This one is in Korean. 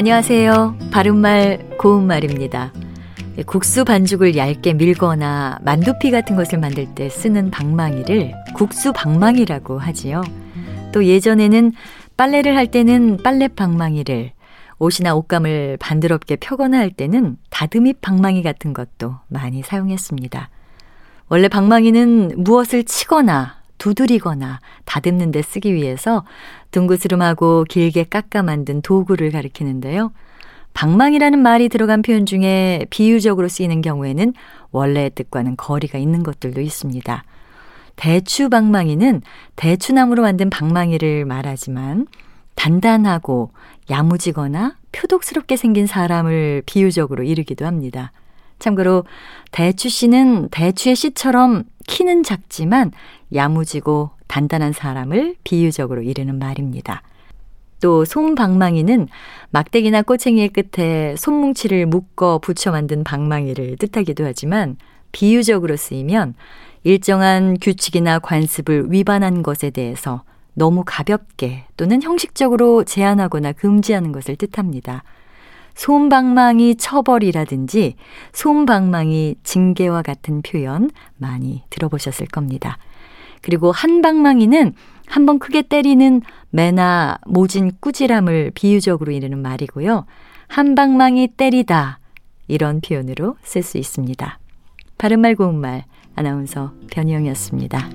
안녕하세요. 바른말 고운말입니다. 국수 반죽을 얇게 밀거나 만두피 같은 것을 만들 때 쓰는 방망이를 국수 방망이라고 하지요. 또 예전에는 빨래를 할 때는 빨래 방망이를 옷이나 옷감을 반드럽게 펴거나 할 때는 다듬이 방망이 같은 것도 많이 사용했습니다. 원래 방망이는 무엇을 치거나 두드리거나 다듬는 데 쓰기 위해서 둥그스름하고 길게 깎아 만든 도구를 가리키는데요. 방망이라는 말이 들어간 표현 중에 비유적으로 쓰이는 경우에는 원래의 뜻과는 거리가 있는 것들도 있습니다. 대추 방망이는 대추나무로 만든 방망이를 말하지만 단단하고 야무지거나 표독스럽게 생긴 사람을 비유적으로 이르기도 합니다. 참고로 대추 씨는 대추의 씨처럼 키는 작지만 야무지고 단단한 사람을 비유적으로 이르는 말입니다. 또 솜방망이는 막대기나 꼬챙이의 끝에 솜뭉치를 묶어 붙여 만든 방망이를 뜻하기도 하지만 비유적으로 쓰이면 일정한 규칙이나 관습을 위반한 것에 대해서 너무 가볍게 또는 형식적으로 제한하거나 금지하는 것을 뜻합니다. 솜방망이 처벌이라든지 솜방망이 징계와 같은 표현 많이 들어보셨을 겁니다. 그리고 한방망이는 한번 크게 때리는 매나 모진 꾸지람을 비유적으로 이르는 말이고요. 한방망이 때리다 이런 표현으로 쓸 수 있습니다. 바른말 고운말 아나운서 변희영이었습니다.